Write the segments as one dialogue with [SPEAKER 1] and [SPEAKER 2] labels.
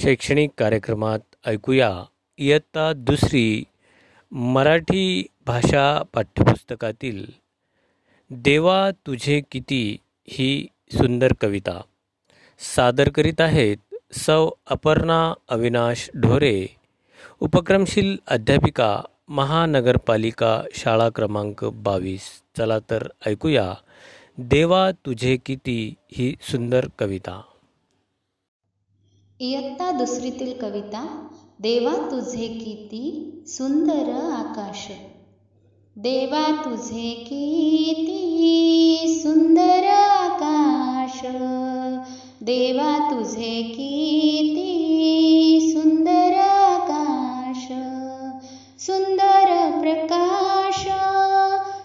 [SPEAKER 1] शैक्षणिक कार्यक्रमात ऐकूया इयत्ता दुसरी मराठी भाषा पाठ्यपुस्तकातील देवा तुझे किती ही सुंदर कविता. सादर करीत आहेत सौ अपर्णा अविनाश ढोरे उपक्रमशील अध्यापिका महानगरपालिका शाळा क्रमांक बावीस. चला तर ऐकूया देवा तुझे किती ही सुंदर कविता.
[SPEAKER 2] इयत्ता दुसरीतील कविता देवा तुझे किती सुंदर आकाश. देवा तुझे किती सुंदर आकाश. देवा तुझे किती सुंदर आकाश. सुंदर प्रकाश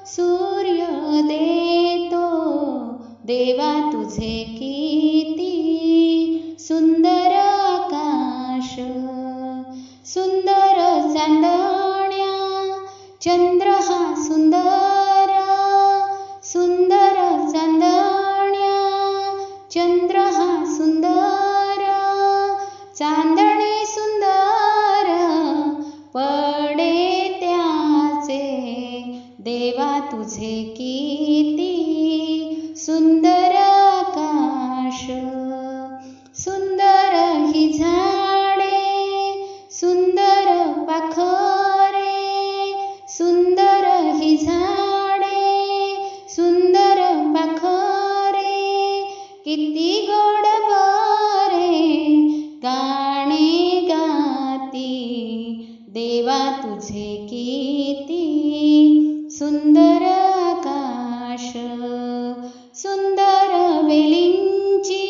[SPEAKER 2] सूर्य देतो. देवा चांदण्या चंद्र हा सुंदर सुंदर चांदण्या चंद्र हा सुंदर चांदणे सुंदर पडे त्याचे देवा तुझे किती किती गोड बरे गाणे गाती. देवा तुझे किती सुंदर आकाश सुंदर वेलींची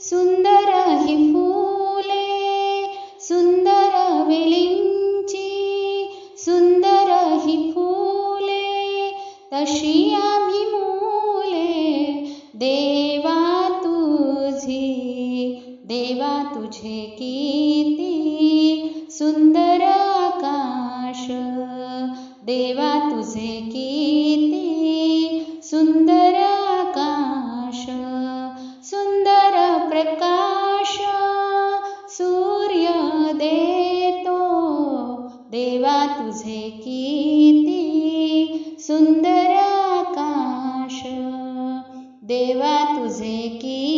[SPEAKER 2] सुंदर ही फुले सुंदर वेलींची सुंदर ही फुले तशी आम्ही मुले. दे देवा तुझे किती सुंदर आकाश. देवा तुझे किती सुंदर आकाश. सुंदर प्रकाश सूर्य देतो. देवा तुझे किती सुंदर आकाश. देवा तुझे की